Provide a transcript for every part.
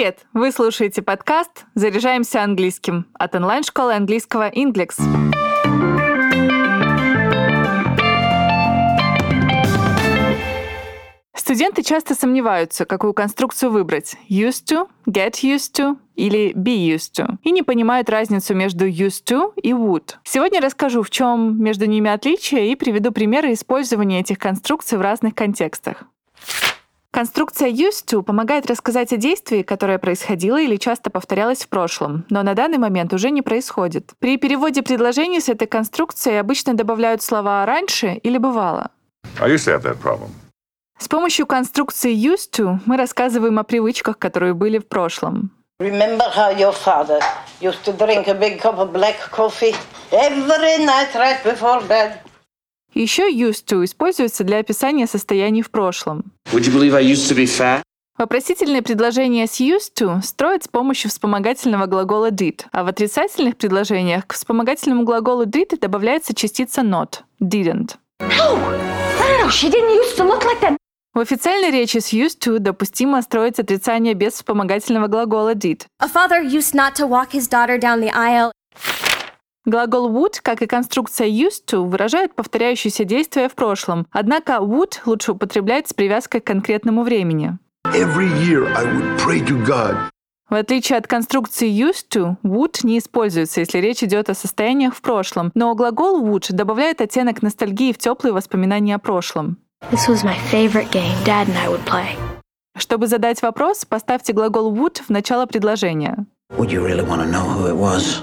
Привет! Вы слушаете подкаст «Заряжаемся английским» от онлайн-школы английского Inglex. Студенты часто сомневаются, какую конструкцию выбрать – used to, get used to или be used to, и не понимают разницу между used to и would. Сегодня расскажу, в чем между ними отличие, и приведу примеры использования этих конструкций в разных контекстах. Конструкция used to помогает рассказать о действии, которое происходило или часто повторялось в прошлом, но на данный момент уже не происходит. При переводе предложений с этой конструкцией обычно добавляют слова «раньше» или «бывало». I used to have that problem. С помощью конструкции used to мы рассказываем о привычках, которые были в прошлом. Remember how your father used to drink a big cup of black coffee every night right before bed? Еще used to используется для описания состояний в прошлом. Would you believe I used to be fat? Вопросительные предложения с used to строят с помощью вспомогательного глагола did, а в отрицательных предложениях к вспомогательному глаголу did добавляется частица not – didn't. No, no, she didn't used to look like that. В официальной речи с used to допустимо строить отрицание без вспомогательного глагола did. A father used not to walk his daughter down the aisle. Глагол would, как и конструкция used to, выражает повторяющиеся действия в прошлом. Однако would лучше употреблять с привязкой к конкретному времени. Every year I would pray to God. В отличие от конструкции used to, would не используется, если речь идет о состояниях в прошлом, но глагол would добавляет оттенок ностальгии в теплые воспоминания о прошлом. This was my favorite game Dad and I would play. Чтобы задать вопрос, поставьте глагол would в начало предложения. Would you really want to know who it was?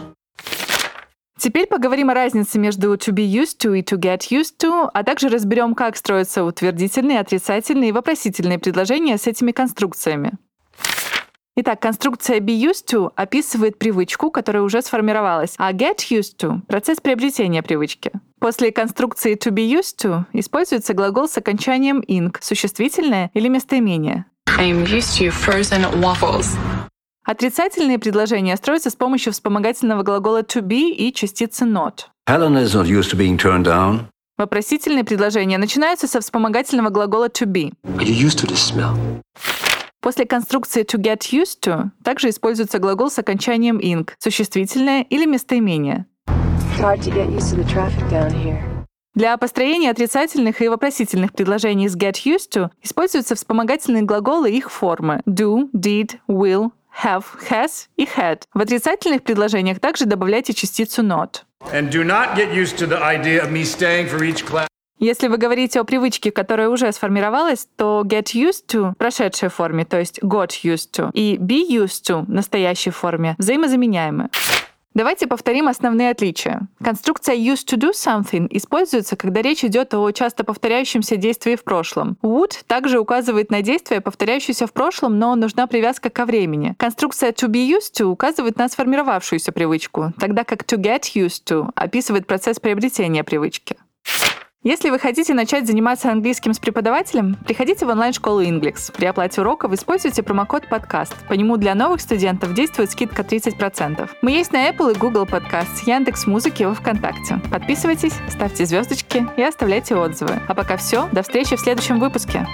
Теперь поговорим о разнице между to be used to и to get used to, а также разберем, как строятся утвердительные, отрицательные и вопросительные предложения с этими конструкциями. Итак, конструкция be used to описывает привычку, которая уже сформировалась, а get used to — процесс приобретения привычки. После конструкции to be used to используется глагол с окончанием ing, существительное или местоимение. I'm used to frozen waffles. Отрицательные предложения строятся с помощью вспомогательного глагола to be и частицы not. Helen is not used to being turned down. Вопросительные предложения начинаются со вспомогательного глагола to be. Are you used to this smell? После конструкции to get used to также используется глагол с окончанием ing, существительное или местоимение. Для построения отрицательных и вопросительных предложений с get used to используются вспомогательные глаголы их формы do, did, will, have, has и had. В отрицательных предложениях также добавляйте частицу not. And do not get used to the idea of me staying for each class. Если вы говорите о привычке, которая уже сформировалась, то get used to в прошедшей форме, то есть got used to, и be used to в настоящей форме взаимозаменяемы. Давайте повторим основные отличия. Конструкция used to do something используется, когда речь идет о часто повторяющемся действии в прошлом. Would также указывает на действие, повторяющееся в прошлом, но нужна привязка ко времени. Конструкция to be used to указывает на сформировавшуюся привычку, тогда как to get used to описывает процесс приобретения привычки. Если вы хотите начать заниматься английским с преподавателем, приходите в онлайн-школу Inglex. При оплате уроков используйте промокод подкаст. По нему для новых студентов действует скидка 30%. Мы есть на Apple и Google Podcast, Яндекс Музыки и Вконтакте. Подписывайтесь, ставьте звездочки и оставляйте отзывы. А пока все, до встречи в следующем выпуске.